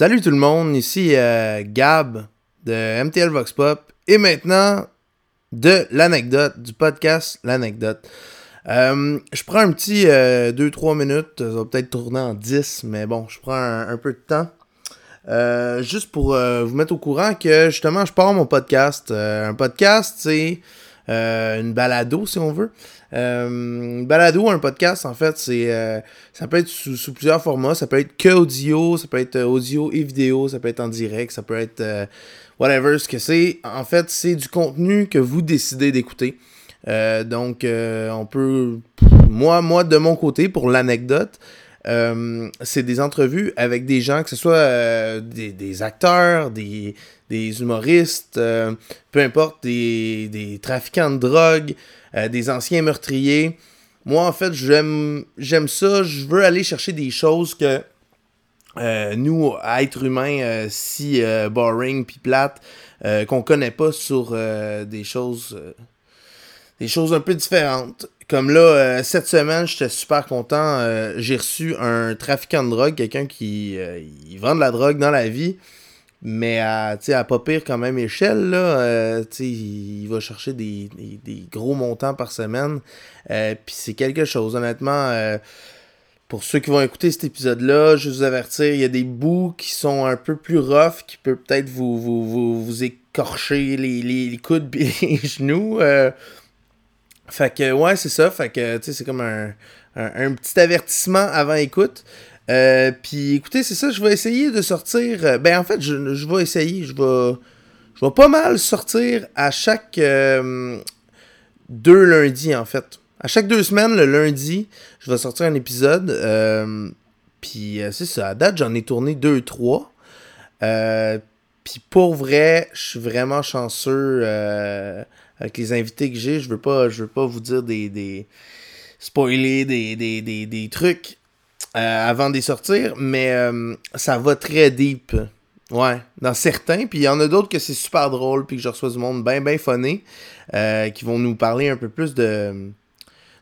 Salut tout le monde, ici euh, Gab de MTL Vox Pop et maintenant de l'anecdote, du podcast L'anecdote. Euh, je prends un petit 2-3 euh, minutes, ça va peut-être tourner en 10, mais bon, je prends un, peu de temps. juste pour vous mettre au courant que justement je pars mon podcast. un podcast, c'est une balado si on veut. Euh, balado, un podcast, en fait, c'est euh, ça peut être sous, plusieurs formats. Ça peut être que audio, ça peut être euh, audio et vidéo, ça peut être en direct, ça peut être euh, whatever. Ce que c'est, en fait, c'est du contenu que vous décidez d'écouter. donc, on peut, moi, moi, de mon côté, pour l'anecdote, c'est des entrevues avec des gens, que ce soit des, des, acteurs, des, des humoristes, peu importe, des, des trafiquants de drogue. Euh, des anciens meurtriers. Moi, en fait, j'aime ça. Je veux aller chercher des choses que euh, nous, êtres humains, euh, si boring puis plate, qu'on connaît pas sur des choses des choses un peu différentes. Comme là, cette semaine, j'étais super content. J'ai reçu un trafiquant de drogue, quelqu'un qui il vend de la drogue dans la vie. Mais à, à pas pire quand même échelle, là, euh, il va chercher des, gros montants par semaine. Euh, Puis c'est quelque chose, honnêtement. Euh, pour ceux qui vont écouter cet épisode-là, je vous avertir, il y a des bouts qui sont un peu plus rough, qui peuvent peut-être vous, vous, vous, écorcher les, les, coudes et les genoux. Fait que, ouais, c'est ça. Fait que, tu sais, c'est comme un, un, petit avertissement avant écoute. Euh, puis écoutez, c'est ça, je vais essayer de sortir. Euh, ben en fait, je, vais essayer, je vais. Je vais pas mal sortir à chaque euh, deux lundis en fait. À chaque deux semaines, le lundi, je vais sortir un épisode. puis c'est ça, à date, j'en ai tourné deux, trois. puis pour vrai, je suis vraiment chanceux avec les invités que j'ai. Je veux pas, je veux pas vous dire des, des spoiler des, des, des, des trucs. Euh, avant d'y sortir, mais euh, ça va très deep. Ouais, dans certains, puis il y en a d'autres que c'est super drôle, puis que je reçois du monde bien, bien funné, euh, qui vont nous parler un peu plus de,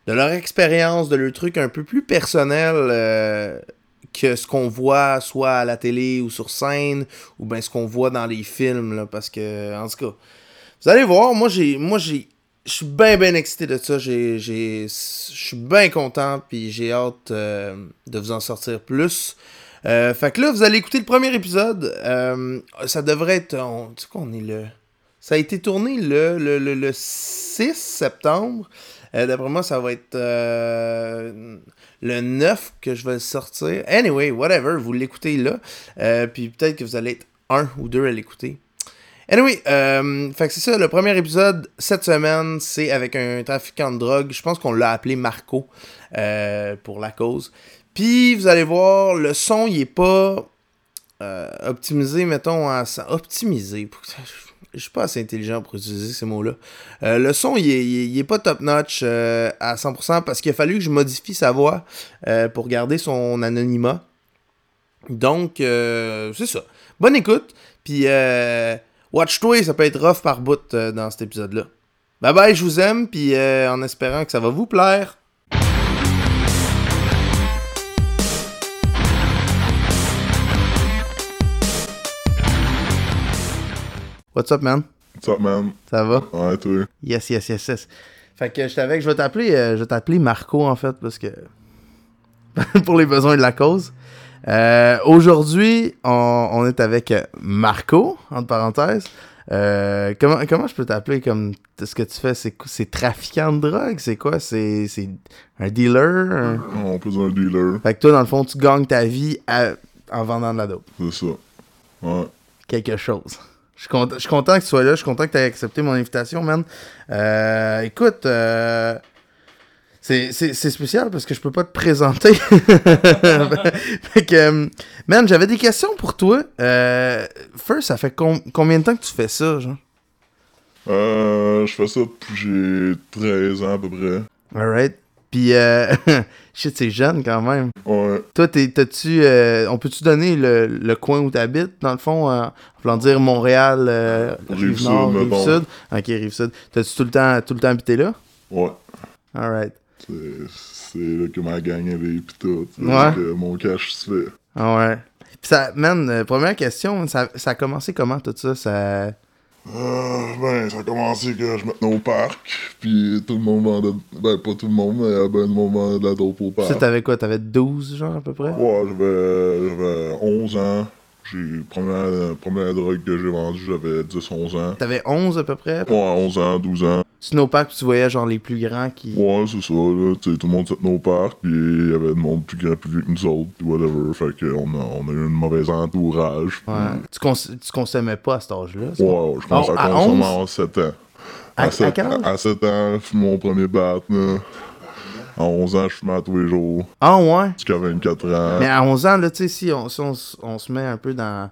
de leur expérience, de leur truc un peu plus personnel que ce qu'on voit soit à la télé ou sur scène, ou bien ce qu'on voit dans les films, parce que, en tout cas, vous allez voir, moi j'ai moi j'ai je suis bien, bien excité de ça. Je suis bien content, puis j'ai hâte euh, de vous en sortir plus. Euh, fait que là, vous allez écouter le premier épisode. Euh, ça devrait être. Tu sais qu'on est le. Ça a été tourné le, le, le, 6 septembre. D'après moi, ça va être le 9 que je vais sortir. Anyway, whatever, vous l'écoutez là. puis peut-être que vous allez être un ou deux à l'écouter. Anyway, euh, fait que c'est ça, le premier épisode cette semaine, c'est avec un trafiquant de drogue. Je pense qu'on l'a appelé Marco euh, pour la cause. Puis vous allez voir, le son, il est pas euh, optimisé, mettons, à optimisé. Je suis pas assez intelligent pour utiliser ces mots-là. Euh, le son, il est, il est pas top-notch à 100% parce qu'il a fallu que je modifie sa voix pour garder son anonymat. Donc, c'est ça. Bonne écoute. Puis, Watch toi, ça peut être rough par bout euh, dans cet épisode-là. Bye bye, je vous aime, puis euh, en espérant que ça va vous plaire. What's up, man? What's up, man? Ça va? Ouais, toi. Yes, yes, yes, yes. Fait que je t'avais je vais t'appeler, euh, je vais t'appeler Marco, en fait, parce que... pour les besoins de la cause. Euh, aujourd'hui, on, est avec Marco, entre parenthèses. Euh, comment, comment je peux t'appeler comme ce que tu fais? C'est trafiquant de drogue? C'est quoi? C'est un dealer? On peut dire un dealer. Fait que toi dans le fond tu gagnes ta vie en vendant de la dope. C'est ça. Ouais. Quelque chose. Je suis, content, je suis content que tu sois là. Je suis content que tu aies accepté mon invitation man. Euh, écoute c'est spécial parce que je peux pas te présenter. fait que, euh, man, j'avais des questions pour toi. Euh, first, ça fait combien de temps que tu fais ça, genre? Euh, je fais ça depuis j'ai 13 ans à peu près. Alright. Puis, euh, shit, c'est jeune quand même. Ouais. Toi, t'as-tu. Euh, on peut-tu donner le, le, coin où t'habites, dans le fond, en voulant dire Montréal, euh, Rive-Nord, Rive-Sud? Ok, Rive-Sud. T'as-tu tout le temps, tout le temps habité là? Ouais. Alright. C'est là que ma gang avait pis tout. Ouais. que mon cash se fait. Ah ouais. ça, man, euh, première question, ça, ça a commencé comment tout ça? ça... Euh, ben, ça a commencé que je me tenais au parc, puis tout le monde vendait. Ben, pas tout le monde, mais ben, le monde vendait de la dope au Tu sais, parc. t'avais quoi? T'avais 12, genre, à peu près? Ouais, j'avais 11 ans. J'ai première, première drogue que j'ai vendue, j'avais 10-11 ans. T'avais 11 à peu près? Ouais, 11 ans, 12 ans. Snowpack, tu voyais genre les plus grands qui. Ouais, c'est ça, là. Tout le monde au parc, puis il y avait du monde plus grand, plus vieux que nous autres, whatever. Fait qu'on a, on a eu un mauvais entourage. Ouais. Tu, cons- tu consommais pas à cet âge-là? ça? Ouais, je commence Oh, à à consommer 11? à 7 ans. À- à sept- quel âge? à 7 ans, mon premier bat, là. À 11 ans, je fume à tous les jours. Ah ouais? Jusqu'à 24 ans. Mais à 11 ans, là, tu sais, si, on, si on, s- on se met un peu dans.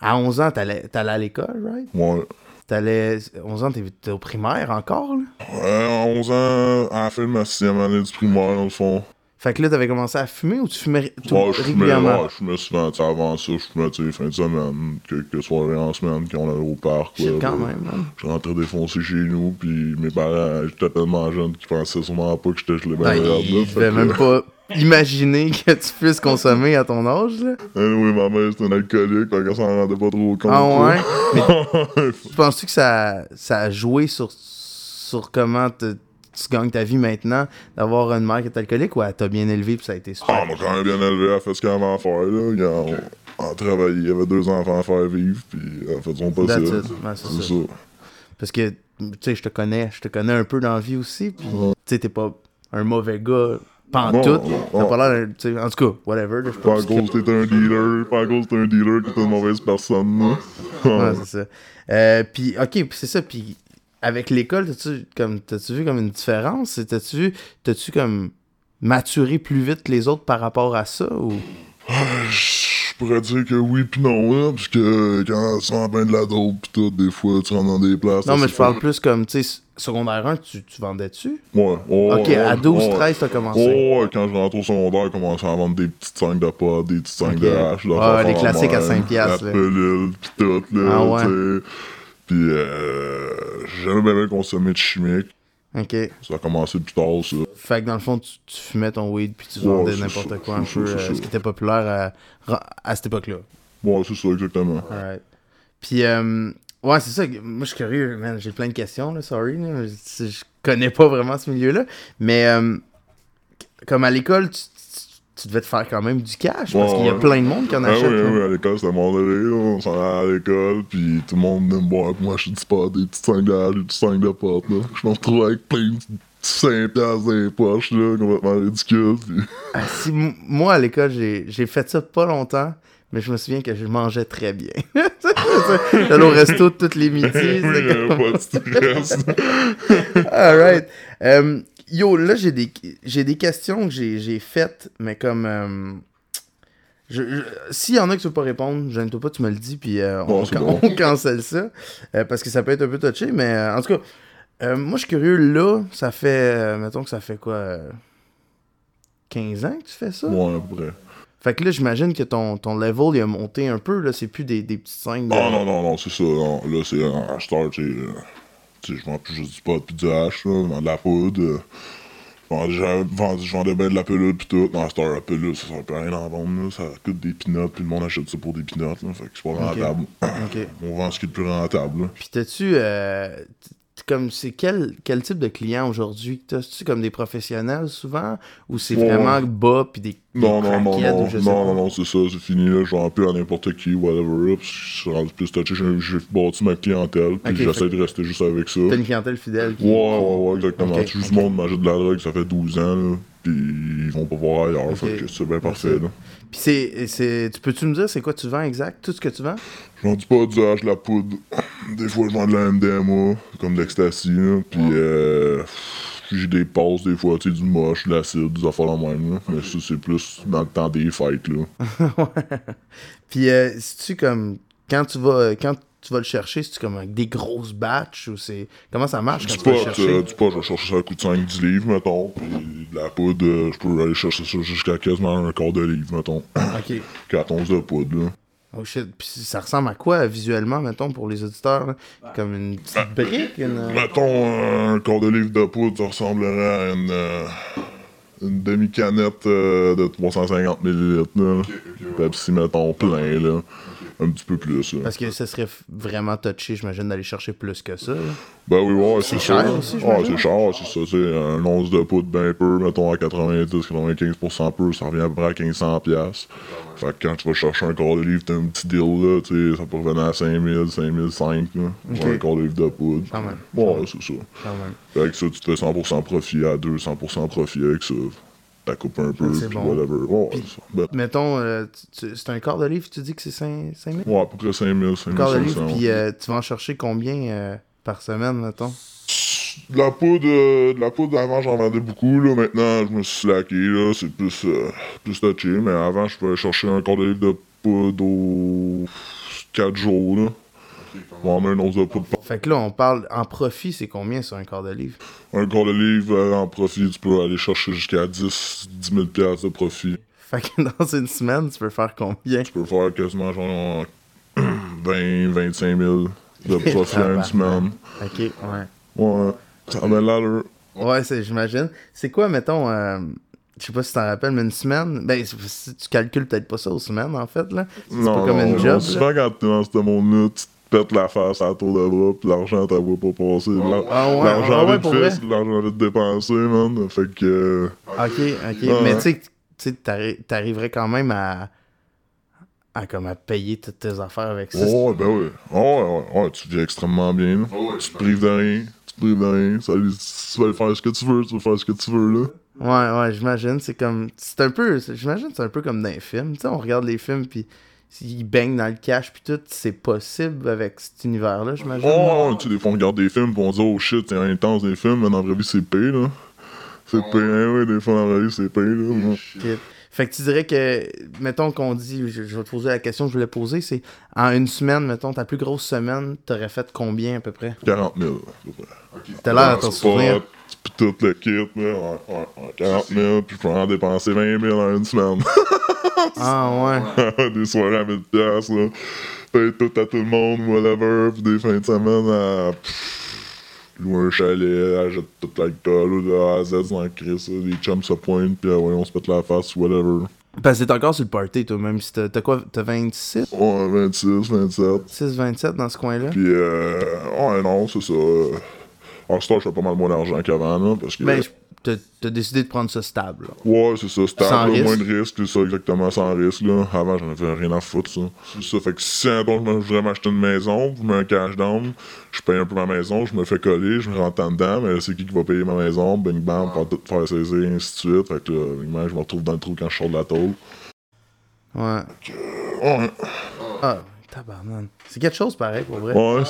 À 11 ans, t'allais à l'école, right? Ouais. T'allais. 11 ans, t'es t'es au primaire encore, là? Ouais, à 11 ans, à la fin de ma sixième année du primaire, dans le fond. Fait que là, t'avais commencé à fumer ou tu fumais tout Ouais, je fumais, régulièrement? ouais, je fumais souvent, avant ça, je fumais, tu sais, fin de semaine, quelques soirées en semaine, quand on allait au parc. Ouais, quand même, man. Je rentrais défoncer chez nous, puis mes parents, j'étais tellement jeune qu'ils pensaient sûrement pas que j'étais gelé ben ils devaient même pas imaginer que tu puisses consommer à ton âge, là. Anyway, ma mère, c'était une alcoolique, fait qu'elle s'en rendait pas trop compte. Ah ouais? Tu penses-tu que ça, ça a joué sur, sur comment te- tu gagnes ta vie maintenant, d'avoir une mère qui est alcoolique ou elle t'a bien élevé puis ça a été Ah, super? on m'a quand même bien élevé, elle a fait ce qu'elle avait à faire, là. Il y a- on, on travaillait, il y avait deux enfants à faire vivre, puis elle a fait son possible. c'est ça. ça. Parce que, tu sais, je te connais, je te connais un peu dans la vie aussi, puis tu sais, t'es pas un mauvais gars, pas en Non, tout. non, T'as non. pas l'air, en tout cas, whatever. là, Pas à cause que t'es un dealer, pas à cause t'es un dealer que t'es une mauvaise personne. Ouais, c'est ça. Euh, puis, ok, c'est ça. Puis, avec l'école, t'as-tu comme, t'as-tu vu comme une différence? T'as-tu vu, t'as-tu comme maturé plus vite que les autres par rapport à ça? Ou... Je pourrais dire que oui pis non, là, parce que quand tu ben de la dope pis tout, des fois, tu rentres dans des places... Non, mais je parle plus comme, tu sais, secondaire 1, tu, tu vendais-tu? Ouais, ok, ouais, à 12, ouais. 13, t'as commencé. Oh, ouais, quand je rentre au secondaire, je commençais à vendre des petites 5 de pot, des petites 5 Ok. de hache. Ah, les classiques à mal, 5 piastres, La là. pelule, pis tout, là, Ah ouais. Pis, euh, j'ai jamais bien, consommé de chimique. Ok. Ça a commencé plus tard, ça. Fait que dans le fond, tu, tu fumais ton weed puis tu vendais n'importe quoi un peu, euh, ce qui était populaire à, à cette époque-là. Ouais, c'est ça, exactement. Alright. Puis, euh, ouais, c'est ça. Moi, je suis curieux, man. J'ai plein de questions, là. Sorry. là. Je, je connais pas vraiment ce milieu-là. Mais, euh, comme à l'école, tu, tu- devais te faire quand même du cash. Parce Ouais, qu'il y a ouais. plein de monde qui en oui, achète. ah là. oui, à l'école, c'était modéré, là. On s'en allait à l'école, puis tout le monde venait me boire, moi, je dis pas des petites 5 de hache, des petites 5 de potes, là. Je me retrouvais avec plein de 5 piastres dans les poches, là, complètement ridicule, puis... Ah, si, moi, à l'école, j'ai fait ça pas longtemps. Mais je me souviens que je mangeais très bien. J'allais au resto tous les midis. oui, euh, comme- pas de stress. Alright. Euh, yo, là, j'ai des, des questions que j'ai, faites, mais comme. je- je- S'il y en a que tu veux pas répondre, gêne-toi pas, tu me le dis, puis euh, Bon, on, can- bon. on cancelle ça. euh, parce que ça peut être un peu touché, mais euh, en tout cas, euh, moi, je suis curieux, là, ça fait. euh, mettons que ça fait quoi euh, 15 ans que tu fais ça? Ouais, à peu près. Fait que là, j'imagine que ton, ton level, il a monté un peu, là, c'est plus des, des petites scènes. de- Non, non, non, non, c'est ça, non. Là, c'est un star, tu sais, euh, je vends plus juste du pot puis du hache, là, je vends de la poudre, euh, je vendais- bien de la pelule pis tout. Dans Star, la pelule, ça sert plus à rien d'en vendre, là. Ça coûte des pinottes, puis le monde achète ça pour des pinottes, là. Fait que c'est pas rentable. On vend ce qui est le plus rentable, là. Puis t'as-tu. euh, comme c'est quel, quel type de client aujourd'hui? T'as-tu comme des professionnels souvent? Ou c'est Ouais. vraiment bas puis des Non, non, non, non, non, non, non, c'est ça, c'est fini, là. Je vends plus à n'importe qui, whatever. Puis je suis rendu plus touché, j'ai bâti ma clientèle, puis j'essaie de rester juste avec ça. T'as une clientèle fidèle qui. Ouais, ouais, ouais, exactement. Tout le monde m'achète de la drogue, ça fait 12 ans, là. Puis ils vont pas voir ailleurs, fait que c'est bien parfait, là. Puis c'est, c'est. Tu peux-tu me dire c'est quoi tu vends exact? Tout ce que tu vends? Je vends du pas du hache, de la poudre. Des fois, je vends de la MDMA, comme de l'ecstasy, là. Puis, euh, j'ai des passes, des fois, tu sais, du moche, de l'acide, des affaires la même, là. Mais ça, c'est plus dans le temps des fêtes, là. Puis euh, si-tu comme. Quand tu vas. Quand tu vas le chercher, c'est-tu comme avec des grosses batches ou c'est. Comment ça marche quand Du tu vas le pot, chercher? euh, du je vais chercher ça à coût de 5-10 livres, mettons. Puis de la poudre, euh, je peux aller chercher ça jusqu'à quasiment un quart de livre, mettons. Ok. 4 onces de poudre, là. Oh shit. Puis ça ressemble à quoi visuellement, mettons, pour les auditeurs? là? Comme une petite brique? Une... Mettons, euh, un quart de livre de poudre, ça ressemblerait à une, euh, une demi-canette euh, de 350 ml. Là. Pepsi, mettons, plein, là. Un petit peu plus, là. Parce que ça serait vraiment touché, j'imagine, d'aller chercher plus que ça. là. Ben oui, ouais, c'est cher ça. j'imagine. c'est cher, c'est ça. C'est un once de poudre ben peu, mettons à 90-95% peu, ça revient à peu près à 1500$. piastres. Fait que quand tu vas chercher un quart de livre, t'as un petit deal, là, tu sais, ça peut revenir à 5000, 5005, là. Ok. pour Un quart de livre de poudre. Quand même. Ouais, c'est ça. Quand même. Fait que ça, tu te fais 100% profit à 2, 100% profit avec ça. T'as coupé un peu, puis bon. whatever. Ouais, ça. Ben, Mettons, euh, c'est un quart de livre, tu dis que c'est 5 000? ouais, à peu près 5000, Un quart de livre, 5500. puis euh, tu vas en chercher combien euh, par semaine, mettons? De la poudre, euh, de la poudre avant j'en vendais beaucoup, là. Maintenant je me suis slacké, là. C'est plus, euh, plus touché, mais avant je pouvais chercher un quart de livre de poudre aux 4 jours, là. Un once de par- Fait que là, on parle en profit, c'est combien sur un quart de livre? Un quart de livre euh, en profit, tu peux aller chercher jusqu'à 10, 10 000 piastres de profit. Fait que dans une semaine, tu peux faire combien? Tu peux faire quasiment genre 20, 25 000 de profit à une semaine. Ok, ouais. Ouais, ça amène l'allure. Ouais, c'est- j'imagine. C'est quoi, mettons, euh, je sais pas si tu t'en rappelles, mais une semaine, ben, tu calcules peut-être pas ça aux semaines, en fait, là. C'est Non, pas comme une non. job. Souvent, quand t'es dans ce monde-là, tu te pètes la face à tour de bras, pis l'argent, t'en vois pas passer. L'ar- Ah ouais, l'argent ah ouais, vite pour fait, vrai? c'est de l'argent dépensé, man. Fait que. euh, Ok, ok. Ouais. Mais tu sais, tu sais, t'arri- t'arriverais quand même à, à, comme à payer toutes tes affaires avec ça. Ouais, ben oui. Ouais, ouais, ouais, tu vis extrêmement bien. là. tu te prives de rien. Tu te prives de rien. Ça, tu vas faire ce que tu veux, tu vas faire ce que tu veux, là. Ouais, ouais, j'imagine. C'est comme. C'est un peu. J'imagine que c'est un peu comme dans les films. Tu sais, on regarde les films, puis ils baignent dans le cash, puis tout. C'est possible avec cet univers-là, j'imagine. Oh, tu sais, des fois, on regarde des films, pis on dit, oh shit, c'est intense des films, mais dans la vraie vie, c'est payé, là. C'est payé, hein, ouais, des fois, dans la vraie vie, c'est payé, là. Shit. Fait que tu dirais que, mettons qu'on dit, je, je vais te poser la question que je voulais poser, c'est en une semaine, mettons, ta plus grosse semaine, t'aurais fait combien à peu près? 40 000, à peu près. T'as l'air à t'en souvenir. Puis tout le kit, ouais, ouais, 40 000, puis je peux en dépenser 20 000 en une semaine. Ah ouais. des soirées à 1000 piastres, là. Payer tout à tout le monde, whatever, puis des fins de semaine à... pff, louer un chalet, achète tout l'alcool, de A à Z, dans le Chris, là, les chums se pointent, puis euh, ouais, on se pète la face, whatever. Parce que t'es encore sur le party, toi, même si t'as t'as quoi T'as 26 Ouais, 26, 27. 6, 27 dans ce coin-là? Puis, euh, ouais, non, c'est ça. euh, En ce temps, je fais pas mal moins d'argent qu'avant, là, parce que... Ben, je- t'as décidé de prendre ça stable. là. Ouais, c'est ça, stable, Sans là, risque. moins de risque, c'est ça, exactement, sans risque, là. Avant, j'en avais rien à foutre, ça. Ça, fait que si, mettons, je voudrais m'acheter une maison, je mets un cash down, je paye un peu ma maison, je me fais coller, je me rentre en dedans, mais c'est qui qui va payer ma maison, bing bang, pour tout faire saisir, ainsi de suite. Fait que là, je me retrouve dans le trou quand je sors de la tôle. Ouais. Ouais, Ah, C'est quelque chose pareil, pour vrai. ouais,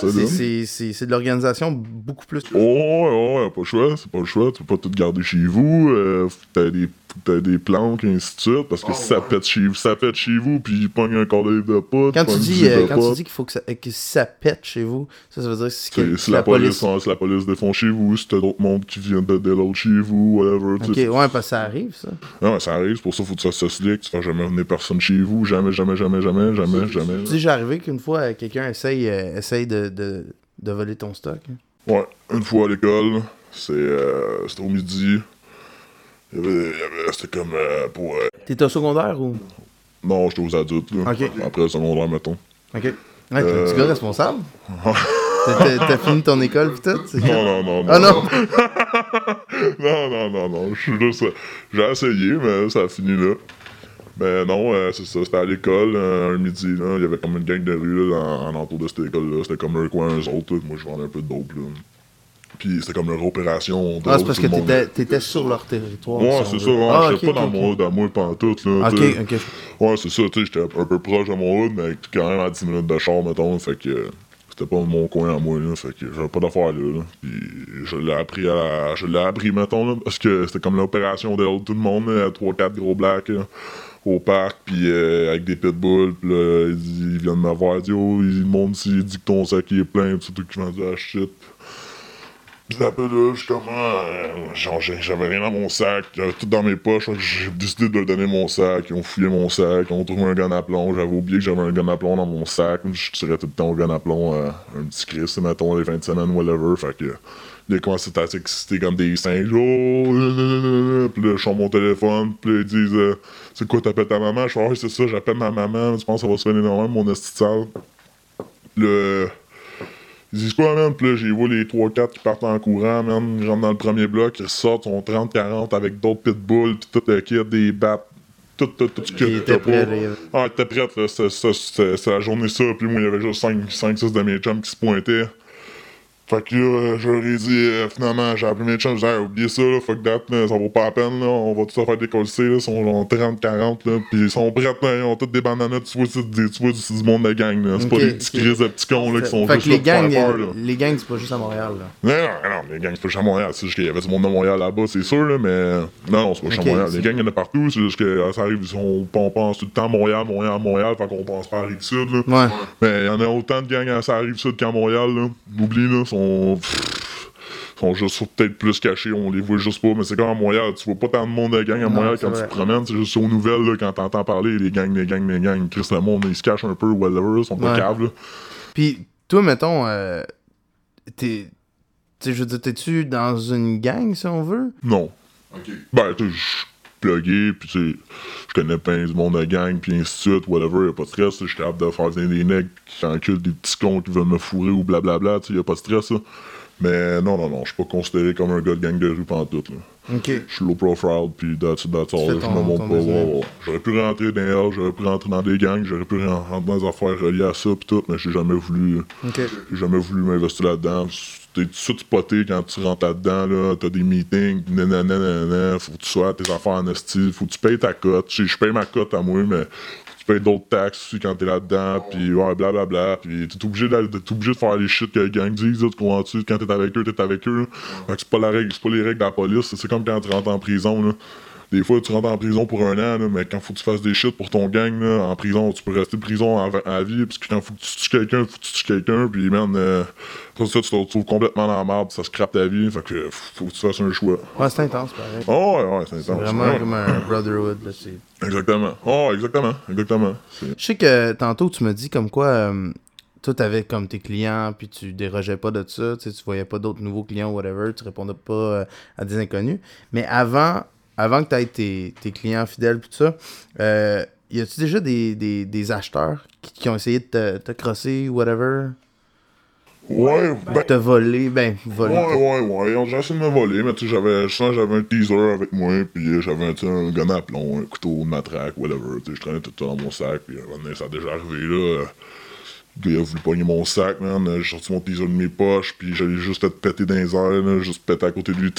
c'est de l'organisation beaucoup plus. Oh, ouais, ouais, pas le choix, c'est pas le choix, tu peux pas tout garder chez vous, euh, t'aies des, t'aies des planques, et ainsi de suite, parce que si ça pète chez vous, ça pète chez vous, puis il pogne un quart de livre de pote, Quand tu dis, euh, de quand tu dis qu'il faut que ça, que ça pète chez vous, ça, ça veut dire que si, C'est- que- Si si la, police, hein, si la police défend chez vous, si t'as d'autres mondes qui viennent de déload chez vous, whatever. Ok, ouais, parce que ça arrive, ça. Non, mais ça arrive, c'est pour ça qu'il faut que ça se slick, tu fais jamais venir personne chez vous, jamais, jamais, jamais, jamais, jamais, jamais. Tu sais, j'ai arrivé qu'une fois, euh, quelqu'un essaye, euh, essaye de, de, de voler ton stock. hein. Ouais, une fois à l'école, c'est, euh, c'était au midi. Il y avait, il y avait- c'était comme euh, pour. euh, T'étais au secondaire ou? non, j'étais aux adultes, là. Après le secondaire, mettons. Ok. Ouais, t'es un Euh, petit gars responsable. T'as- fini ton école pis tout? Non, non, non, non. Ah non! non, non, non, non. Je suis juste. J'ai essayé, mais ça a fini là. Mais non, euh, c'est ça. C'était à l'école, euh, un midi, là. Il y avait comme une gang de rue, là, en, en entour de cette école-là. C'était comme un coin, eux autres, là. Moi, je vendais un peu de dope, là. Puis c'était comme leur opération. Ah, c'est parce que t'étais t'étais sur leur territoire. Ouais, si c'est ça, ouais. Ah, J'étais pas dans mon hood à moi pantoute, là. Ok, ok. Ouais, c'est ça, tu sais, j'étais un peu proche de mon hood, mais quand même à 10 minutes de char, mettons, fait que euh, c'était pas mon coin à moi, là, fait que j'avais pas d'affaires là, là. Puis je l'ai appris à la... je l'ai appris, mettons, là, parce que c'était comme l'opération de tout le monde, là, 3-4 gros blacks, là, au parc, puis euh, avec des pitbulls, puis là, ils, ils viennent me voir, ils disent, oh, il monte ici, il dit que ton sac est plein, pis c'est tout qui m'a dit, ah shit. Pis là, là, je suis comme, ah, genre, j'ai- j'avais rien dans mon sac, j'avais tout dans mes poches, j'ai décidé de donner mon sac, ils ont fouillé mon sac, ils ont trouvé un gun à j'avais oublié que j'avais un gun à dans mon sac, je tirais tout le temps au gun à euh, un petit Chris, mettons, les fins de semaine, whatever, fait que Ils commencent à s'exciter comme des singes. Oh. Puis là, je mon téléphone. Puis ils disent euh, C'est quoi, t'appelles ta maman? Je fais Ah, oui, c'est ça, j'appelle ma maman. Tu penses que ça va se faire énormément, mon esti. Le. Ils disent quoi, man? Puis là, j'ai vu les 3-4 qui partent en courant, man. Ils rentrent dans le premier bloc, ils sortent, sont 30-40 avec d'autres pitbulls, puis tout le kit, des battes. Tout, tout, tout ce que t'as pas. Ah, t'es prête, là. C'est la journée ça, puis moi, il y avait juste 5-6 de mes chums qui se pointaient. Fait que là, ai dit, euh, finalement, j'ai appelé mes chums, j'ai dit, Hey, oubliez ça, là, fuck that, là, ça vaut pas la peine, là, on va tout se faire décoller, là, ils sont genre 30-40, là, pis ils sont prêts, là, ils ont toutes des bananettes, tu vois, c'est des- du monde de gang, là, c'est pas des petits crises de petits cons, là, qui sont Fait juste que là les pour faire gangs, peur, là. les gangs, c'est pas juste à Montréal, là. Non, non, non, les gangs, c'est pas juste à Montréal. C'est juste qu'il y avait du monde de Montréal là-bas, c'est sûr, là, mais. Non, non, c'est pas juste à Montréal. Les gangs, il y en a partout. C'est juste que euh, ça arrive, sont- on pense tout le temps Montréal, Montréal, Montréal, fait qu'on pense pas à Rive-Sud, là. Ouais. Mais il y en a autant de gangs à ça arrive sud qu'à Montréal, là. Oublie, là, sont. sont juste peut-être plus cachés, on les voit juste pas, mais c'est comme à Montréal, tu vois pas tant de monde de gangs à Montréal quand tu te promènes, c'est juste aux nouvelles, là, quand t'entends parler, les gangs, les gangs, les gangs, Chris, le monde, ils se cachent un peu, whatever, ils sont pas Ouais. caves, là. Puis, toi, mettons, euh, t'es. Tu sais, je veux dire, t'es-tu dans une gang, si on veut? Non. Ben, tu sais, je suis plugué, pis tu sais, je connais plein du monde de gang, pis ainsi de suite, whatever, y'a pas de stress, sais, j'étais capable de faire venir des nègres qui enculent des petits cons qui veulent me fourrer ou blablabla, tu sais, y'a pas de stress, là. Mais non, non, non, je suis pas considéré comme un gars de gang de rue pantoute, là. Ok. Je suis low profile, pis that's, that's all, je me montre pas, ouais. J'aurais pu rentrer dans les j'aurais pu rentrer dans des gangs, j'aurais pu rentrer dans des affaires reliées à ça, pis tout, mais j'ai jamais voulu... J'ai jamais voulu m'investir là-dedans. T'es tout de suite spoté quand tu rentres là-dedans, là. T'as des meetings, nanana, nanana, faut que tu sois à tes affaires en esti, faut que tu payes ta cote. Je paye ma cote à moi, mais tu payes d'autres taxes aussi quand t'es là-dedans, pis ouais, blablabla. Pis t'es obligé, t'es obligé de faire les shit que les gangs disent, tu comprends-tu? Quand t'es avec eux, t'es avec eux. Fait que c'est pas la règle, c'est pas les règles de la police, c'est comme quand tu rentres en prison, là. Des fois, tu rentres en prison pour un an, là, mais quand faut que tu fasses des shit pour ton gang, là, en prison, tu peux rester prison à, à vie, parce que quand faut que tu tues quelqu'un, faut que tu tues quelqu'un, puis man, euh, après ça, tu te retrouves complètement dans la merde, ça scrape ta vie, fait que faut que tu fasses un choix. Ouais, c'est intense, pareil. Oh, ouais, ouais, c'est intense. vraiment ouais. comme un brotherhood, là. c'est- Exactement. Oh, exactement, exactement. Je sais que tantôt, tu m'as dit comme quoi. euh, toi, t'avais comme tes clients, puis tu dérogeais pas de ça, tu voyais pas d'autres nouveaux clients, whatever, tu répondais pas euh, à des inconnus. Mais avant, avant que tu aies tes, tes clients fidèles, tout ça, euh, y a-tu déjà des, des, des acheteurs qui, qui ont essayé de te, te crosser, whatever, Ouais, ben. te voler, ben, voler. Ouais, ouais, ouais, ils ont déjà essayé de me voler, mais tu sais, j'avais, je j'avais un teaser avec moi, puis euh, j'avais un gun à plomb, un couteau, une matraque, whatever, tu sais, je traînais tout ça dans mon sac, puis donné, ça a déjà arrivé, là. Il a voulu pogner mon sac, man, euh, j'ai sorti mon teaser de mes poches, puis j'allais juste être pété dans les airs, là, juste pété à côté de lui,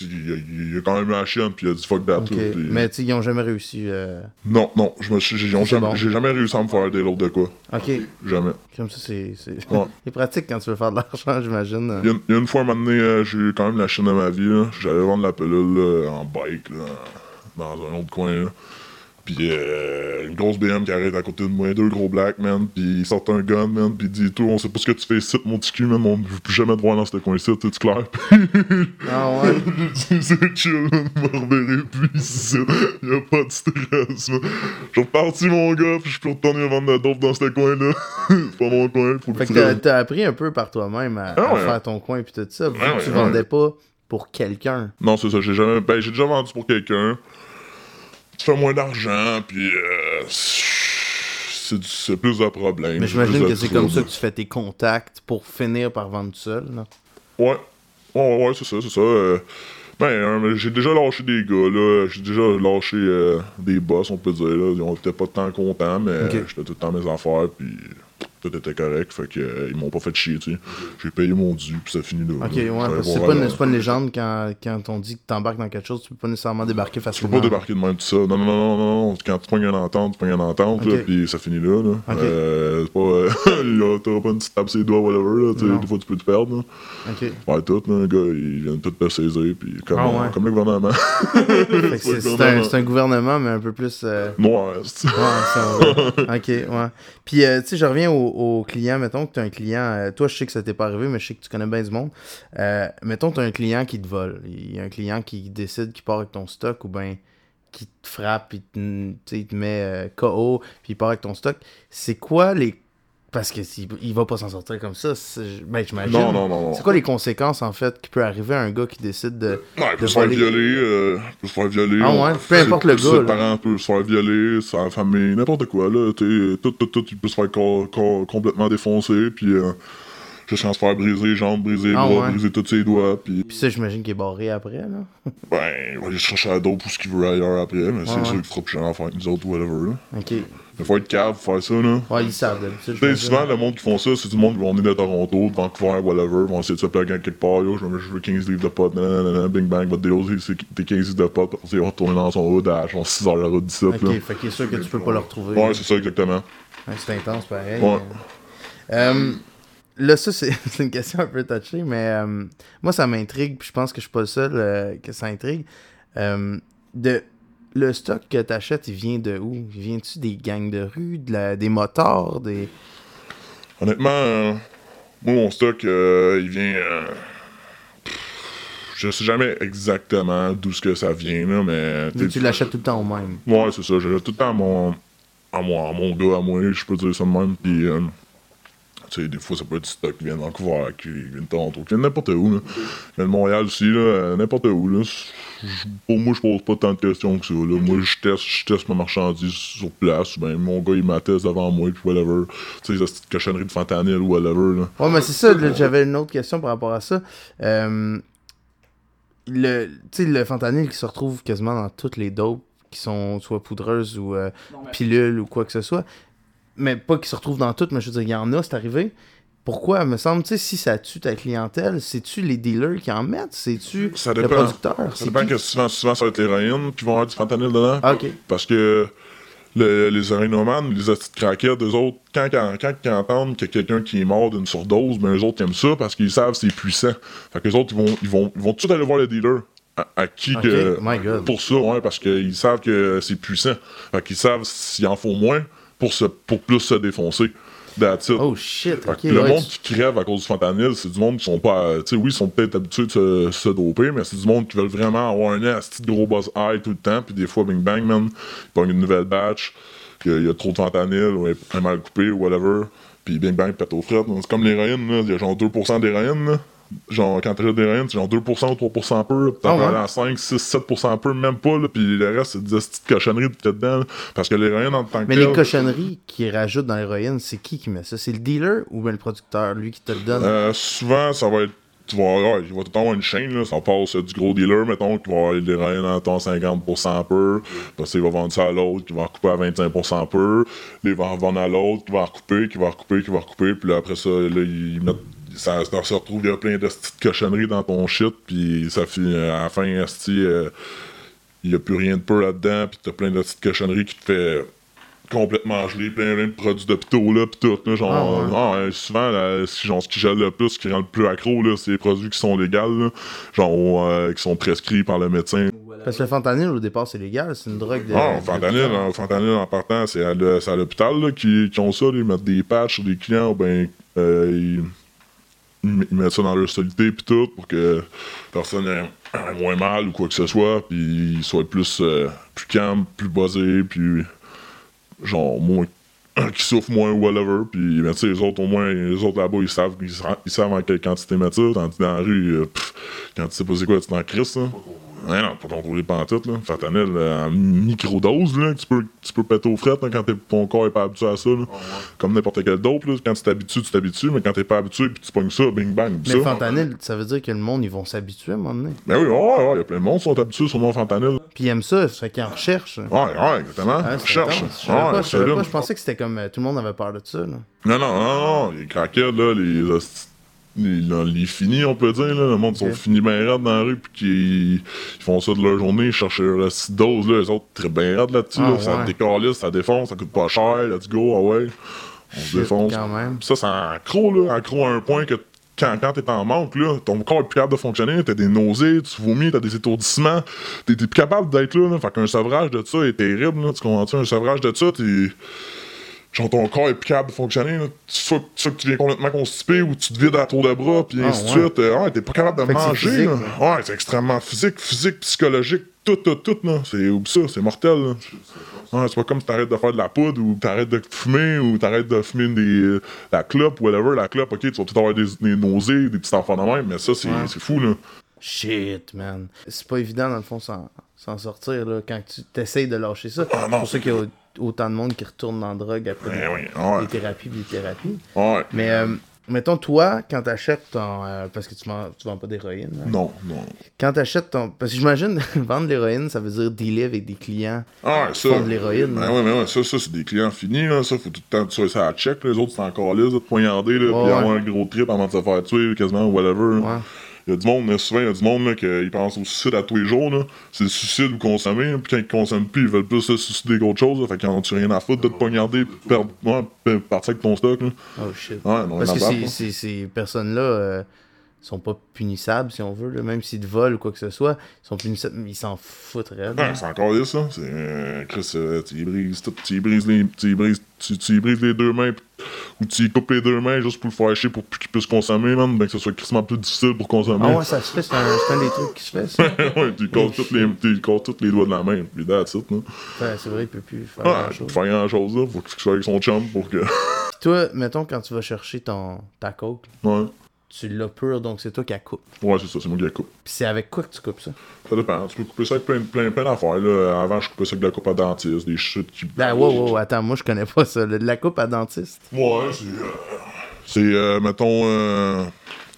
il, il a quand même eu la chienne, puis il a dit fuck that, là, Mais tu ils ont jamais réussi. euh, Non, non, je me suis, j'ai, jamais, bon. jamais réussi à me faire des lots de quoi, Ok. jamais. Comme ça, c'est. C'est Ouais. pratique quand tu veux faire de l'argent, j'imagine. Il y, a, il y a une fois, un moment donné, euh, j'ai eu quand même la chaîne de ma vie. là. J'allais vendre la pilule là, en bike, là, dans un autre coin. Là. Puis euh, une grosse BM qui arrête à côté de moi, deux gros blacks, man. Puis il sort un gun, man. Puis il dit Tout, on sait pas ce que tu fais ici, mon petit cul, man. On ne veut plus jamais te voir dans ce coin-ci, tu clair? Ah ouais. C'est chill, man. Me reverrai plus ici. Y'a pas de stress, man. Je suis reparti, mon gars. Puis je peux retourner vendre de la dope dans ce coin-là. C'est pas mon coin. Faut Fait que t'as- appris un peu par toi-même à, Ah à faire ton coin puis tout ça. Vu Ah que ouais, tu ouais. vendais pas pour quelqu'un. Non, c'est ça. J'ai jamais. Ben, j'ai déjà vendu pour quelqu'un. Tu fais moins d'argent, puis euh, c'est plus de problèmes. Mais j'imagine que c'est comme ça que tu fais tes contacts pour finir par vendre tout seul. Là. Ouais. Ouais, ouais, c'est ça, c'est ça. euh, ben, euh, j'ai déjà lâché des gars, là. J'ai déjà lâché euh, des boss, on peut dire, là. Ils ont- étaient pas tant contents, mais j'étais tout le temps mes affaires, puis tout était correct. Fait que euh, ils m'ont pas fait chier, tu sais. J'ai payé mon dû, puis ça finit là. Ok, là. ouais, parce que c'est pas, une- la- c'est pas une légende quand, quand on dit que t'embarques dans quelque chose, tu peux pas nécessairement débarquer Tu peux facilement. pas débarquer de même tout ça. Non, non, non, non, non. Quand tu pognes une entente, tu pognes une entente, là, puis ça finit là. là. Ok. Euh, c'est pas. euh, T'auras pas une petite tape sur les doigts, whatever. Là, des fois, tu peux te perdre. Là. Ok. Ouais, tout, là, le gars, il vient tout te saisir, puis comme, Ah ouais. comme le gouvernement. C'est- c'est un, c'est un gouvernement, mais un peu plus. euh, Noir, c'est- Ouais, ça va. ok, ouais. Puis, euh, tu sais, je reviens au, au client. Mettons que tu as un client. euh, toi, je sais que ça t'est pas arrivé, mais je sais que tu connais bien du monde. Euh, mettons que tu as un client qui te vole. Il y a un client qui décide qu'il part avec ton stock ou bien qui te frappe, puis te, il te met euh, KO, puis il part avec ton stock. C'est quoi les Parce que s'il il va pas s'en sortir comme ça, ben j'imagine. Non, non, non, non. C'est quoi les conséquences en fait qui peut arriver à un gars qui décide de. Ouais, il peut se faire violer, euh, il peut se faire violer. Ah ouais, peu importe le gars, Ses parents peuvent se faire violer, sa famille, n'importe quoi, là. t'sais, Tout, tout, tout, il peut se faire co- co- complètement défoncer, puis euh, jusqu'à se faire briser les jambes, briser les Ah bras, ouais. briser tous ses doigts, puis Puis ça, j'imagine qu'il est barré après, là. ben, il va aller chercher à d'autres ou ce qu'il veut ailleurs après, mais c'est Ouais, sûr qu'il fera plus jamais affaire avec nous autres, whatever, là. Ok. Mais faut être capable pour faire ça, là. Ouais, ils savent d'habitude. Tu sais, j'imagine. souvent, le monde qui font ça, c'est du monde qui vont venir de Toronto, de Vancouver, whatever, vont essayer de se plaquer quelque part, yo, je veux- je veux 15 livres de pot, nanana, bing bang, votre deal, c'est tes 15 livres de pot, on s'est retourné dans son hood à genre 6 heures la route d'ici, Ok, là. fait qu'il est sûr que tu peux pas le retrouver. Ouais, c'est ça, exactement. Ouais, c'est intense, pareil. Ouais. Euh, là, ça, c'est c'est une question un peu touchée, mais euh, moi, ça m'intrigue, puis je pense que je suis pas le seul euh, que ça intrigue. Euh, de, le stock que t'achètes, il vient de où? Il vient-tu des gangs de rue, de la- des motards, des. Honnêtement, euh, moi, mon stock, euh, il vient. euh, pff, je sais jamais exactement d'où ce que ça vient, là, mais. T'sais, tu l'achètes tout le temps au même. Ouais, c'est ça. J'ai tout le temps à mon, à mon, à mon gars, à moi, je peux dire ça de même. Puis, euh, tu sais, des fois, ça peut être du stock qui vient de Vancouver, qui vient de Toronto, qui vient de n'importe où. Là. Qui vient de Montréal aussi, là, euh, n'importe où. Là. Pour moi, je pose pas tant de questions que ça. Là. Moi, je teste, je teste ma marchandise sur place. Ben, mon gars, il m'atteste devant moi, puis whatever. Tu sais, les petites cochonneries de fentanyl ou whatever. Là. Ouais, mais c'est ça, j'avais une autre question par rapport à ça. Euh, le, tu sais, le fentanyl qui se retrouve quasiment dans toutes les dopes qui sont soit poudreuses ou euh, pilules ou quoi que ce soit. Mais pas qui se retrouve dans toutes, mais je veux dire, il y en a, c'est arrivé. Pourquoi, me semble, tu sais, si ça tue ta clientèle, c'est-tu les dealers qui en mettent? C'est-tu le producteur? Ça dépend que souvent, souvent, ça va être l'héroïne qui vont avoir du fentanyl dedans. Ah. Parce que le- les héroïnomanes, les petites craquettes, eux autres, quand, quand, quand ils entendent qu'il y a quelqu'un qui est mort d'une surdose, ben eux autres ils aiment ça parce qu'ils savent que c'est puissant. Fait que les autres, ils vont, ils vont, ils vont tout aller voir le dealer. À, à qui que. Pour ça, ouais, parce qu'ils savent que c'est puissant. Fait qu'ils savent s'il en faut moins pour, se, pour plus se défoncer. That's it. Oh shit, Fait ok. que le ouais, monde tu- qui crève à cause du fentanyl, c'est du monde qui sont pas. euh, Tu sais, oui, ils sont peut-être habitués de se, se doper, mais c'est du monde qui veulent vraiment avoir un asti de gros buzz high tout le temps, puis des fois, bing bang, man, ils pognent une nouvelle batch, qu'il y a- trop de fentanyl, ou un mal coupé, ou whatever, puis bing bang, pète aux frettes. C'est comme l'héroïne, il y a genre 2% d'héroïne, là. Genre, quand t'achètes d'héroïne, c'est genre 2% ou 3% peu, là, puis t'en Ah ouais? à 5, 6, 7% peu, même pas, là, puis le reste, c'est des petites cochonneries a dedans, là, parce que l'héroïne, en tant que Mais les cochonneries qu'ils rajoutent dans l'héroïne, c'est qui qui met ça? C'est le dealer ou bien le producteur, lui qui te le donne? Euh, souvent, ça va être. Tu vas, ouais, il va tout le temps avoir une chaîne, là. Ça passe du gros dealer, mettons, qui va avoir l'héroïne en temps 50% peu. Parce qu'il va vendre ça à l'autre, qui va en recouper à 25% peu. Là, il va en vendre à l'autre, qui va en recouper, qui va en recouper, qui va en recouper. Puis là, après ça, là, ils mettent. Ça, ça se retrouve, il y a plein de petites cochonneries dans ton shit, puis ça finit à la fin, euh, il n'y a plus rien de peu là-dedans, puis t'as plein de petites cochonneries qui te fait complètement gelé, plein, plein de produits d'hôpitaux, là, pis tout, là, genre, Ah ah, souvent, là, ce- genre, ce qui gèle le plus, ce qui rend le plus accro, là, c'est les produits qui sont légaux, là, genre, euh, qui sont prescrits par le médecin. Parce que le fentanyl, au départ, c'est légal, c'est une drogue de. Ah, fentanyl, hein, fentanyl en partant, c'est à l'hôpital, là, qui, qui ont ça, là, ils mettent des patchs sur des clients, ben, euh, ils, ils mettent ça dans leur solité, pis tout, pour que personne ait, moins mal ou quoi que ce soit, puis ils soient plus, euh, plus calmes, plus buzzés, puis genre moins qui souffrent moins whatever puis ben, tu sais les autres au moins les autres là-bas ils savent ils, sa- ils savent en quelle quantité mettre ça tandis dans la rue euh, quand tu sais pas c'est quoi tu t'en crisses là Ouais, non, pas contrôlé pantoute, là. Fentanyl, euh, en microdose, là, tu peux, tu peux péter aux frettes, là, quand ton corps est pas habitué à ça, là. Comme n'importe quel dope, là. Quand tu t'habitues, tu t'habitues, mais quand t'es pas habitué, puis tu pognes ça, bing bang, Mais ça. fentanyl, ça veut dire que le monde, ils vont s'habituer à un moment donné. Ben oui, ouais, ouais, il y a plein de monde qui sont habitués sur mon fentanyl. Puis ils aiment ça, ça fait qu'ils en recherchent. Ouais, ouais, exactement. Ah, c'est Cherche. intense. Je pas, Ouais, je pas, je pensais que c'était comme euh, tout le monde avait peur de ça. Là. Non, non, non, non, les craquettes, là, les, hosties- les finis, on peut dire, là, le monde sont finis bien raides dans la rue, puis qu'ils ils font ça de leur journée, ils cherchent leur petite dose, là, les autres, très bien raides là-dessus, Ah, là, ça décalisse, ça défonce, ça coûte pas cher, let's go, ah ouais, on se défonce. quand même. Puis ça, c'est accro, là, accro à un point que quand, quand t'es en manque, là, ton corps est plus capable de fonctionner, t'as des nausées, tu vomis, t'as des étourdissements, t'es t'es plus capable d'être là, là. Fait qu'un sevrage de ça est terrible, là, tu comprends-tu? Un sevrage de ça, t'es genre ton corps est plus capable de fonctionner, là. soit, soit que tu viens complètement constipé ou tu te vides à tour de bras, puis Ah, ainsi de ouais. suite. Euh, ouais, t'es pas capable de Fait manger. physique, là. Ouais, c'est extrêmement physique, physique, psychologique, tout, tout, tout, là. C'est ça, c'est mortel, là. Ouais, c'est pas comme si t'arrêtes de faire de la poudre ou t'arrêtes de fumer ou t'arrêtes de fumer des, euh, la clope, whatever. La clope, ok, tu vas peut-être avoir des, des nausées, des petits enfants de même, mais ça, c'est Ouais. c'est fou, là. Shit, man. C'est pas évident, dans le fond, s'en s'en sortir, là, quand tu t'essayes de lâcher ça. Ah, c'est non, pour ça qu'il y a au- autant de monde qui retourne dans la drogue après Ben des, oui, ouais. des thérapies, des thérapies. Ouais. Mais, euh, mettons, toi, quand t'achètes ton... euh, parce que tu, vends- tu vends pas d'héroïne, hein? Non, non. Quand t'achètes ton... Parce que j'imagine, vendre l'héroïne, ça veut dire dealer avec des clients. Ah, qui ça. font de l'héroïne. Ben là. ouais, mais ouais, ça, ça c'est des clients finis, là. Ça, faut tout le temps que tu sois ça à check. Les autres, c'est encore là, de poignarder, là, puis avoir un gros trip avant de se faire tuer, quasiment, whatever. Ouais. Il y a du monde, là, souvent, il y a du monde, là, qui pense au suicide à tous les jours, là. C'est le suicide ou consommer, hein, puis quand ils consomment plus, ils veulent plus se suicider qu'autre chose, là. Fait qu'ils en ont rien à foutre de te poignarder, perdre, ouais, partir avec ton stock, là. Oh shit. Ouais, non, Parce que ces, ces personnes-là euh, sont pas punissables, si on veut, là. même s'ils te volent ou quoi que ce soit, ils sont punissables, mais ils s'en foutent raide. Ouais, c'est encore ça. C'est. euh, Chris, euh, tu y brises tout. Tu y brises les. Tu y brises, tu, tu y brises les deux mains. Ou tu y coupes les deux mains juste pour le faire chier pour qu'il puisse consommer, man. Ben que ce soit crissement plus difficile pour consommer. Ah ouais, ça se fait, c'est un, des trucs qui se fait, ça. ouais, tu casses tous les, tu tous les doigts de la main. Puis that's it, là. Ouais, c'est vrai, il peut plus faire Ouais, grand tu peux chose. faire grand chose, là. Faut qu'il soit avec son chum pour que. Toi, mettons, quand tu vas chercher ton, ta coke, ouais. Tu l'as pure, donc c'est toi qui la coupe. Ouais, c'est ça, c'est moi qui la coupe. Puis c'est avec quoi que tu coupes ça? Ça dépend. Tu peux couper ça avec plein, plein, plein d'affaires, là. Avant, je coupais ça avec de la coupe à dentiste, des shit qui. Ben, wow, wow, attends, moi, je connais pas ça. De la coupe à dentiste? Ouais, c'est. euh, c'est, euh, mettons. euh,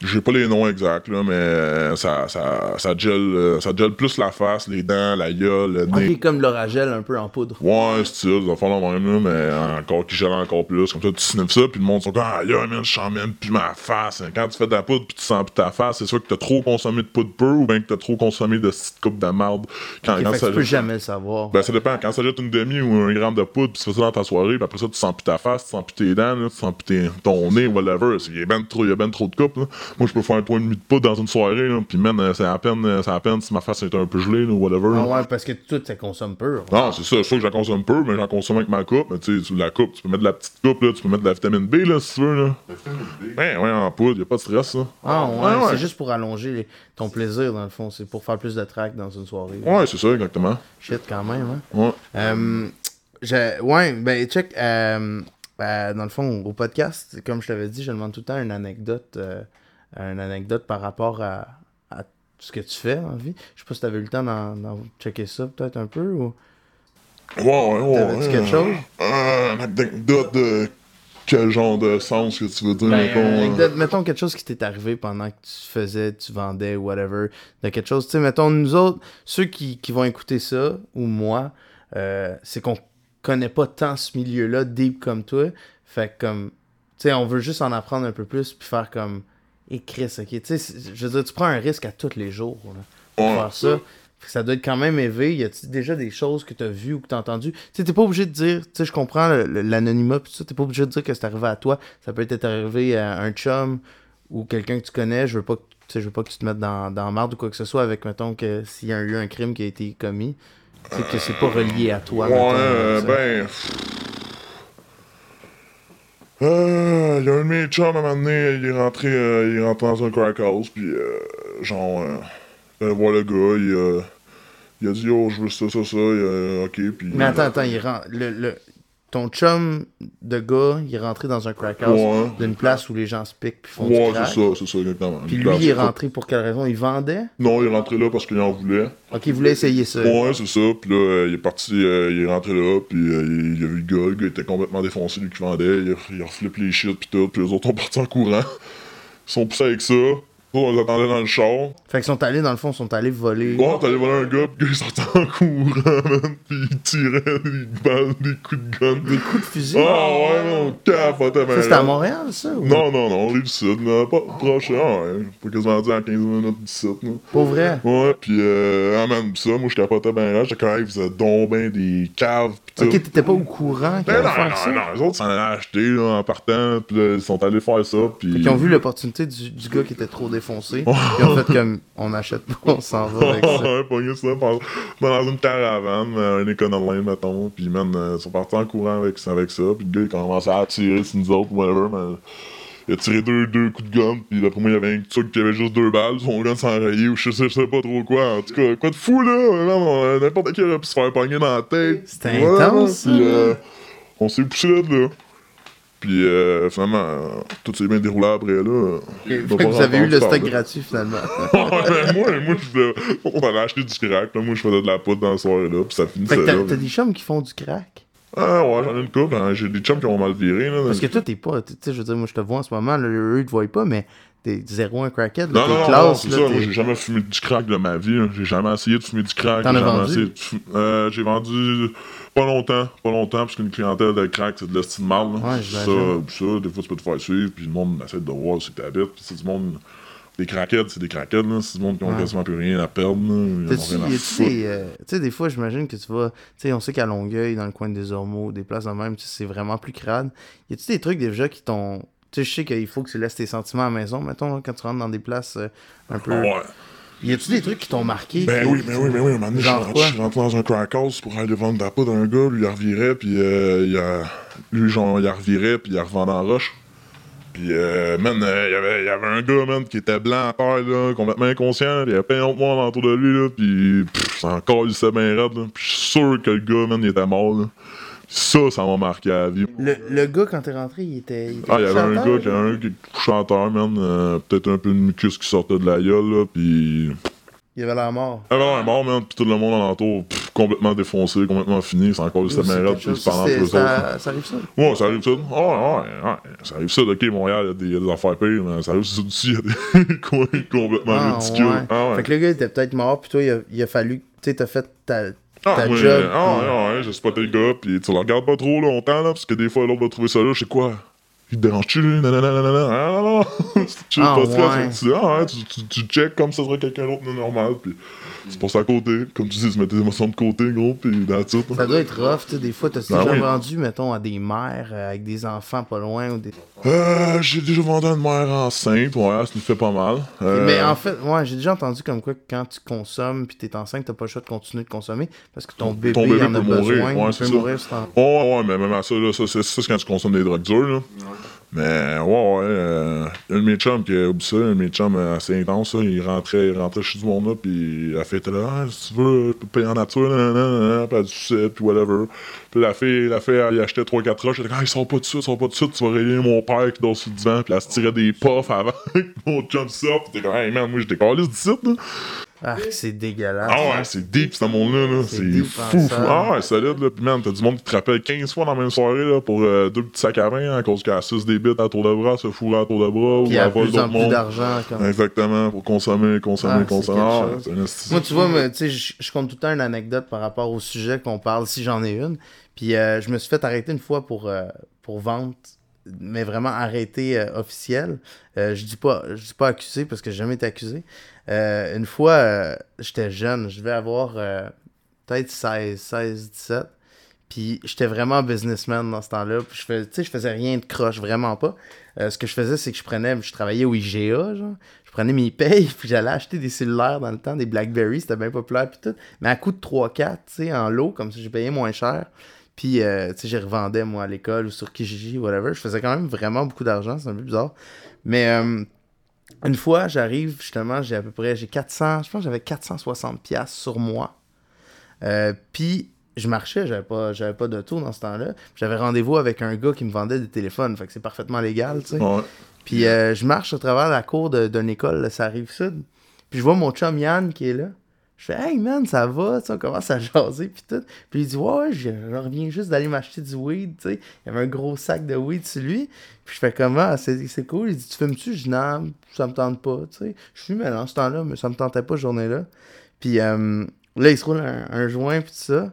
j'ai pas les noms exacts, là, mais euh, ça, ça, ça, gèle, euh, ça gèle plus la face, les dents, la gueule, le nez. Ok, comme l'oragel un peu en poudre. Ouais, style, ça fait la même, là, mais encore qui gèle encore plus. Comme ça, tu sniffes ça, puis le monde sont comme, ah, yo, man, je sens même plus ma face. Quand tu fais de la poudre, puis tu sens plus ta face, c'est soit que t'as trop consommé de poudre peu, ou bien que t'as trop consommé de petite coupe de marde. Quand, Ok, quand fait ça tu peux jamais le savoir. ben, ça dépend. Quand ça jette une demi ou un gramme de poudre, puis tu fais ça dans ta soirée, puis après ça, tu sens plus ta face, tu sens plus tes dents, là, tu sens plus tes- ton nez, whatever. Il y a ben trop, il y a ben trop de coupes, là. Moi, je peux faire un point et demi de poudre dans une soirée, là, puis man, c'est à peine, c'est à peine si ma face est un peu gelée, ou whatever. Ah ouais, parce que tout, ça consomme pur. Non, c'est ça. Je sais que j'en consomme peu, mais j'en consomme avec ma coupe. Mais tu sais, la coupe, tu peux mettre de la petite coupe, là, tu peux mettre de la vitamine B, là, si tu veux, là. Ouais, ouais, en poudre, y a pas de stress, ça. Ah ouais, Ouais, ouais. c'est juste pour allonger les- ton plaisir, dans le fond. C'est pour faire plus de track dans une soirée. Ouais, c'est ça, exactement. Shit, quand même, hein. Ouais. Euh, j'ai- ouais, ben, check. euh, euh, dans le fond, au podcast, comme je t'avais dit, je demande tout le temps une anecdote, euh, une anecdote par rapport à, à ce que tu fais en vie. Je sais pas si t'avais eu le temps d'en checker ça, peut-être un peu, ou... Ouais, ouais, ouais. T'avais-tu quelque chose? Euh, une anecdote de quel genre de sens que tu veux dire, Ben, mettons, euh, euh, anecdote, mettons quelque chose qui t'est arrivé pendant que tu faisais, tu vendais, whatever, de quelque chose. Tu sais, mettons, nous autres, ceux qui, qui vont écouter ça, ou moi, euh, c'est qu'on connaît pas tant ce milieu-là, deep comme toi. Fait que, comme, tu sais, on veut juste en apprendre un peu plus, puis faire comme, et Chris, ok. Tu sais, c'est- je veux dire, tu prends un risque à tous les jours, là, pour faire ça. Ça doit être quand même élevé. Y a déjà des choses que t'as vues ou que t'as entendues? Tu sais, t'es pas obligé de dire, tu sais, je comprends l'anonymat tout ça, t'es pas obligé de dire que c'est arrivé à toi. Ça peut être arrivé à un chum ou quelqu'un que tu connais. Je veux pas que, tu sais, je veux pas que tu te mettes dans, dans marde ou quoi que ce soit avec, mettons, que s'il y a eu un crime qui a été commis, tu sais, que c'est pas relié à toi. Ouais, mettons, euh, ça. Euh, il y a un de mes chums à un moment donné, il est rentré, euh, il est rentré dans un crack house, puis euh, genre, euh, il allait voir le gars, il, euh, il a dit, oh, je veux ça, ça, ça, il, euh, ok, puis. Mais attends, attends, il rentre. Le, le- ton chum de gars, il est rentré dans un crack house Ouais. d'une place où les gens se piquent puis font Ouais, du crack. c'est ça, c'est ça, exactement. Puis lui, place, il est rentré pour quelle raison? Il vendait? Non, il est rentré là parce qu'il en voulait. Ok, il voulait essayer ça. Ouais, c'est ça. Puis là, euh, il est parti, euh, il est rentré là, puis euh, il, a vu le gars, le gars était complètement défoncé, lui qui vendait, il, a- il a reflippé les shit, puis tout, puis les autres ont parti en courant. Ils sont poussés avec ça. On les attendait dans le char. Fait qu'ils sont allés, dans le fond, sont allés voler. Bon, t'allais voler un gars, puis il sortait en courant, man, puis il tirait des balles, des coups de gun. Des coups de fusil. Ah ouais, non, capotait, ben c'était à. Montréal, ça ou- Non, non, non, rive sud, là, pas proche, ah ouais, pas quasiment dit à 15 minutes du site, là. Pour vrai? Ouais, pis euh, ah man, pis ça, moi je capotais ben là, j'étais quand même, ils faisaient donc ben des caves pis. Ok, t'étais pas au courant qu'ils Ben allaient non, faire non, ça? non, les autres s'en allaient acheter là, en partant, pis là, ils sont allés faire ça. Fait qu'ils ont vu l'opportunité du, du gars qui était trop défoncé. Ils ont fait comme, on achète pas, on s'en va avec ça. ouais, ça dans une caravane, euh, un économie, mettons. Puis, man, euh, ils sont partis en courant avec, avec ça. Puis, le gars, il commençait à tirer sur nous autres, whatever. Mais, il a tiré deux, deux coups de gomme. Puis, d'après moi, il y avait un truc qui avait juste deux balles. Son gun s'est enrayé ou je sais, je sais pas trop quoi. En tout cas, quoi de fou, là? On- N'importe qui aurait pu se faire pogner dans la tête. C'était intense, Puis, euh, on s'est poussé de là. Puis, euh, finalement, euh, tout s'est bien déroulé après, là. Et fait que vous avez eu le stock gratuit finalement. Moi, moi, je faisais- on allait acheter du crack, là. Moi, je faisais de la poudre dans la soirée, là. Puis ça fait finissait que là. t'as t'as des chums qui font du crack? Ah, ouais, j'en ai une couple. hein. J'ai des chums qui ont mal viré, là. Parce que toi, t'es pas. Tu sais, je veux dire, moi, je te vois en ce moment, là, eux, ils te voient pas, mais t'es zéro un crackhead. Là, Non, non, non, classe, c'est là, ça. Moi, j'ai jamais fumé du crack de ma vie. J'ai jamais essayé de fumer du crack. T'en as vendu? essayé Euh, j'ai vendu pas longtemps. Pas longtemps, parce qu'une clientèle de crack, c'est de l'estime mal. Ouais, ça, ça, des fois, tu peux te faire suivre, puis le monde essaie de voir c'est que t'habites. Puis c'est du monde. Des crackheads, c'est des crackheads, là. C'est du monde qui ont quasiment plus rien à perdre, là. Des, euh, tu sais, des fois, j'imagine que tu vas, tu sais, on sait qu'à Longueuil, dans le coin des Ormeaux, des places de même, c'est vraiment plus crade. Y a-tu des trucs déjà qui t'ont, tu sais, je sais qu'il faut que tu laisses tes sentiments à la maison, mettons, quand tu rentres dans des places euh, un peu. Ouais. Y a-tu des trucs qui t'ont marqué Ben oui, ben oui, ben oui. Un moment donné, je Genre suis rentré- je suis rentré dans un crack house pour aller vendre de la poudre à un gars, lui, il revirait, puis euh, il a... lui, genre, il revirait, puis il revendait en roche. Puis, euh, man, euh, il y avait- il y avait un gars, man, qui était blanc à terre, là, complètement inconscient, il y avait plein d'autres monde autour de lui, là, puis c'est encore, il s'est bien raide, là. Puis je suis sûr que le gars, man, il était mort, là. Ça, ça m'a marqué à la vie. Le, le gars, quand t'es rentré, il était. Il était Ah, il y avait un gars qui un qui chanteur, man, euh, peut-être un peu de mucus qui sortait de la gueule, là, puis... Il avait l'air mort. Ah non, il est mort, man, pis tout le monde alentour, pff, complètement défoncé, complètement fini, c'est encore juste la puis chose- c'est pendant plus autres. ça, ça arrive ça. Ouais, ça arrive ça. Ouais, ouais, ça arrive ça. Ok, Montréal, il y a des- il y, a des affaires pires, mais ça arrive ça aussi, il y a des coins complètement Ah, ridicules. ouais. Ah, ouais. Fait que le gars était peut-être mort, puis toi, il a, il a fallu. Tu sais, t'as fait ta, Ah, ouais, job. ah, puis- ouais, ouais, j'ai spoté le gars, pis tu le regardes pas trop longtemps, là, parce que des fois, l'autre va trouver ça là, je sais quoi. Il te dérange-tu, lui? Nanana, nanana. Non. tu Ah, pas stress, ouais. tu, ah, ouais, tu, tu, tu check comme ça serait quelqu'un d'autre de normal, pis tu passes à côté. Comme tu dis, tu mets tes émotions de côté, gros, pis that's it. Ça doit être rough, tu sais, des fois, t'as Ben déjà oui. vendu, mettons, à des mères euh, avec des enfants pas loin ou des... Euh, j'ai déjà vendu à une mère enceinte, ouais, ça nous fait pas mal. Euh, Mais en fait, ouais, j'ai déjà entendu comme quoi que quand tu consommes puis t'es enceinte, t'as pas le choix de continuer de consommer parce que ton bébé, Ton bébé en a peut mourir, besoin, ouais, peut ça. mourir. Ouais, ouais, mais même à ça, là, ça, c'est ça, c'est quand tu consommes des drogues dures, là. Mais, ouais, ouais, euh, un de mes chums, qui a oublié ça, un de mes chums assez intense, il rentrait, il rentrait chez du monde, là, pis la fille était là, ah, si tu veux, je peux payer en nature, nan, nan, nan, nan, pis elle dit, sucette, pis whatever. Pis la fille, la fille, elle achetait 3-4 roches, elle était comme, ah, ils sont pas de ça, ils sont pas de ça, tu vas réveiller mon père qui dort sur le divan, pis elle se tirait des puffs avant que mon chum sorte, pis t'es comme, hey man, moi, j'étais calé d'ici, là. Ah, c'est dégueulasse. Ah ouais, c'est deep ce monde-là, là. C'est fou. Ah ouais, solide, là. Puis man, t'as du monde qui te rappelle 15 fois dans la même soirée, là, pour euh, deux petits sacs à main, hein, à cause qu'elle a 6 des bits à tour de bras, se fourre à tour de bras, Puis il ou y à a vol plus en d'autres monde. d'argent. Comme... Exactement, pour consommer, consommer, Ah, consommer. Ah, Moi, tu vois, moi, tu sais, je compte tout le temps une anecdote par rapport au sujet qu'on parle, si j'en ai une. Puis euh, je me suis fait arrêter une fois pour, euh, pour vente, mais vraiment arrêté euh, officiel. Euh, je dis pas je dis pas accusé parce que j'ai jamais été accusé. Euh, une fois, euh, j'étais jeune, je devais avoir euh, peut-être 16, 16, 17. Puis j'étais vraiment businessman dans ce temps-là. Puis je fais, tu sais, je faisais rien de croche, vraiment pas. Ce que je faisais, c'est que je prenais, je travaillais au IGA, genre. Je prenais mes payes, puis j'allais acheter des cellulaires dans le temps, des Blackberry, c'était bien populaire, puis tout. Mais à coût de 3-4, tu sais, en lot, comme ça, j'ai payé moins cher. Puis, euh, tu revendais, moi, à l'école ou sur Kijiji, whatever. Je faisais quand même vraiment beaucoup d'argent, c'est un peu bizarre. Mais une fois, j'arrive, justement, j'ai à peu près, j'ai 400, je pense que j'avais 460 pièces sur moi. Euh, puis, je marchais, j'avais pas, j'avais pas de tour dans ce temps-là. J'avais rendez-vous avec un gars qui me vendait des téléphones, fait que c'est parfaitement légal, tu sais. Ouais. Puis euh, je marche au travers la cour d'une école, ça arrive sud. Puis je vois mon chum Yann qui est là. Je fais Hey man, ça va, tu sais, on commence à jaser puis tout. Puis il dit Ouais, je, reviens juste d'aller m'acheter du weed, tu sais. Il y avait un gros sac de weed sur lui. Puis je fais comment? C'est, cool. Il dit Tu fumes-tu? Je dis Non, ça me tente pas, tu sais. Je fumais dans ce temps-là, mais ça me tentait pas cette journée-là. Puis euh, là, il se roule un, joint puis tout ça.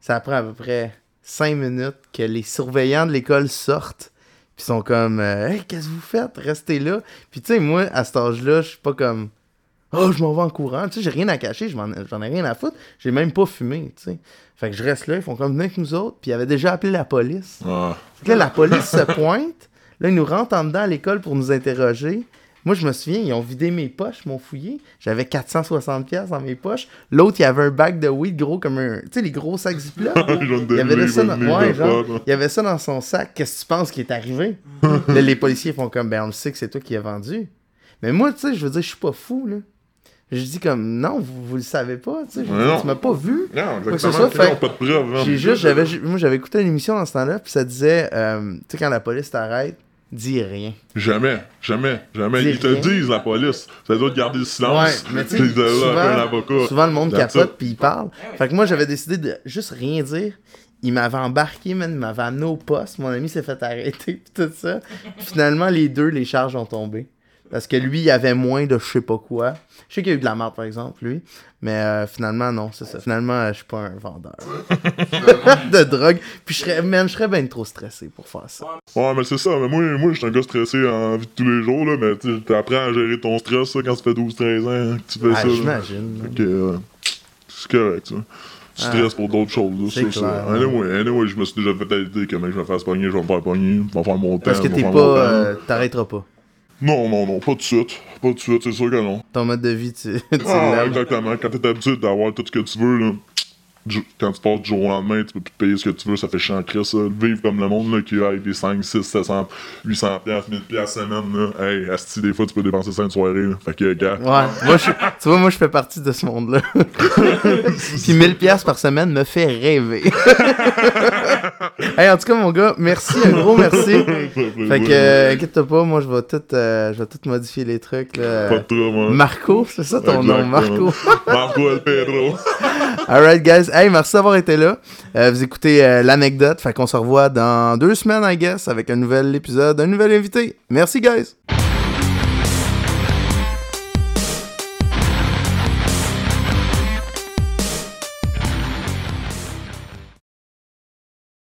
Ça prend à peu près 5 minutes que les surveillants de l'école sortent. Puis sont comme euh, Hey, qu'est-ce que vous faites? Restez là. Puis tu sais, moi, à cet âge-là, je suis pas comme Oh, je m'en vais en courant. Tu sais, j'ai rien à cacher, j'en ai rien à foutre. J'ai même pas fumé, tu sais. Fait que je reste là, ils font comme avec nous autres. Puis ils avaient déjà appelé la police. Là, la police se pointe. Là, ils nous rentrent en dedans à l'école pour nous interroger. Moi, je me souviens, ils ont vidé mes poches, m'ont fouillé. J'avais 460 pièces dans mes poches. L'autre, il avait un bac de weed gros comme un... Tu sais, les gros sacs Ziploc. il, y avait ça dans... ouais, genre, il y avait ça dans son sac. Qu'est-ce que tu penses qui est arrivé? là, les policiers font comme, ben on le sait que c'est toi qui as vendu. Mais moi, tu sais, je veux dire, je suis pas fou, là. Je dis comme, non, vous, vous le savez pas, tu sais. Tu m'as pas vu. Non, exactement. Fait, pas de preuve. J'ai juste, j'avais, moi, j'avais écouté une émission dans ce temps-là, puis ça disait, euh, tu sais, quand la police t'arrête, dis rien. Jamais, jamais, jamais. Ils te disent, la police. Ça doit garder le silence. Ouais, mais tu sais, souvent, souvent, le monde capote, puis il parle. Fait que moi, j'avais décidé de juste rien dire il m'avait embarqué, man, il m'avait amené au poste, mon ami s'est fait arrêter, pis tout ça. Finalement, les deux, les charges ont tombé. Parce que lui, il avait moins de je sais pas quoi. Je sais qu'il y a eu de la merde, par exemple, lui. Mais euh, finalement, non, c'est ça. Finalement, euh, je suis pas un vendeur de drogue. Puis je serais, man, je serais bien trop stressé pour faire ça. Ouais, mais c'est ça. Mais moi, moi je suis un gars stressé en vie de tous les jours, là. Mais tu apprends à gérer ton stress, ça, quand ça fait 12-13 ans que tu fais ah, ça. J'imagine. Ok, euh, c'est correct, ça. Tu stresses ah, pour d'autres choses. C'est ça, Anyway, anyway, je me suis déjà fait l'idée que mec, je vais faire pogner, je vais me faire pogner, je vais faire mon temps. Parce que t'es pas. T'arrêteras pas. Non, non, non, pas de suite. Pas de suite, c'est sûr que non. Ton mode de vie, tu. tu ah, exactement. Quand t'es habitué d'avoir tout ce que tu veux, là, quand tu passes du jour au lendemain, tu peux plus te payer ce que tu veux, ça fait chiant ça. Vivre comme le monde là, qui a des 5, 6, 700, 800 pièces, 1000 pièces semaine, là. Hey, asti, des fois, tu peux dépenser ça une soirée, là. Fait que, gars. Ouais, moi, je, tu vois, moi, je fais partie de ce monde-là. Puis 1000 pièces par semaine me fait rêver. hey, en tout cas, mon gars, merci, un gros merci. fait que, euh, inquiète-toi pas, moi, je vais tout, euh, je vais tout modifier les trucs, là. Pas de trop, moi. Marco, c'est ça ton nom, Marco. Marco El Pedro. Alright, guys. Hey, merci d'avoir été là. Euh, vous écoutez euh, l'anecdote. Fait qu'on se revoit dans deux semaines, I guess, avec un nouvel épisode, un nouvel invité. Merci, guys.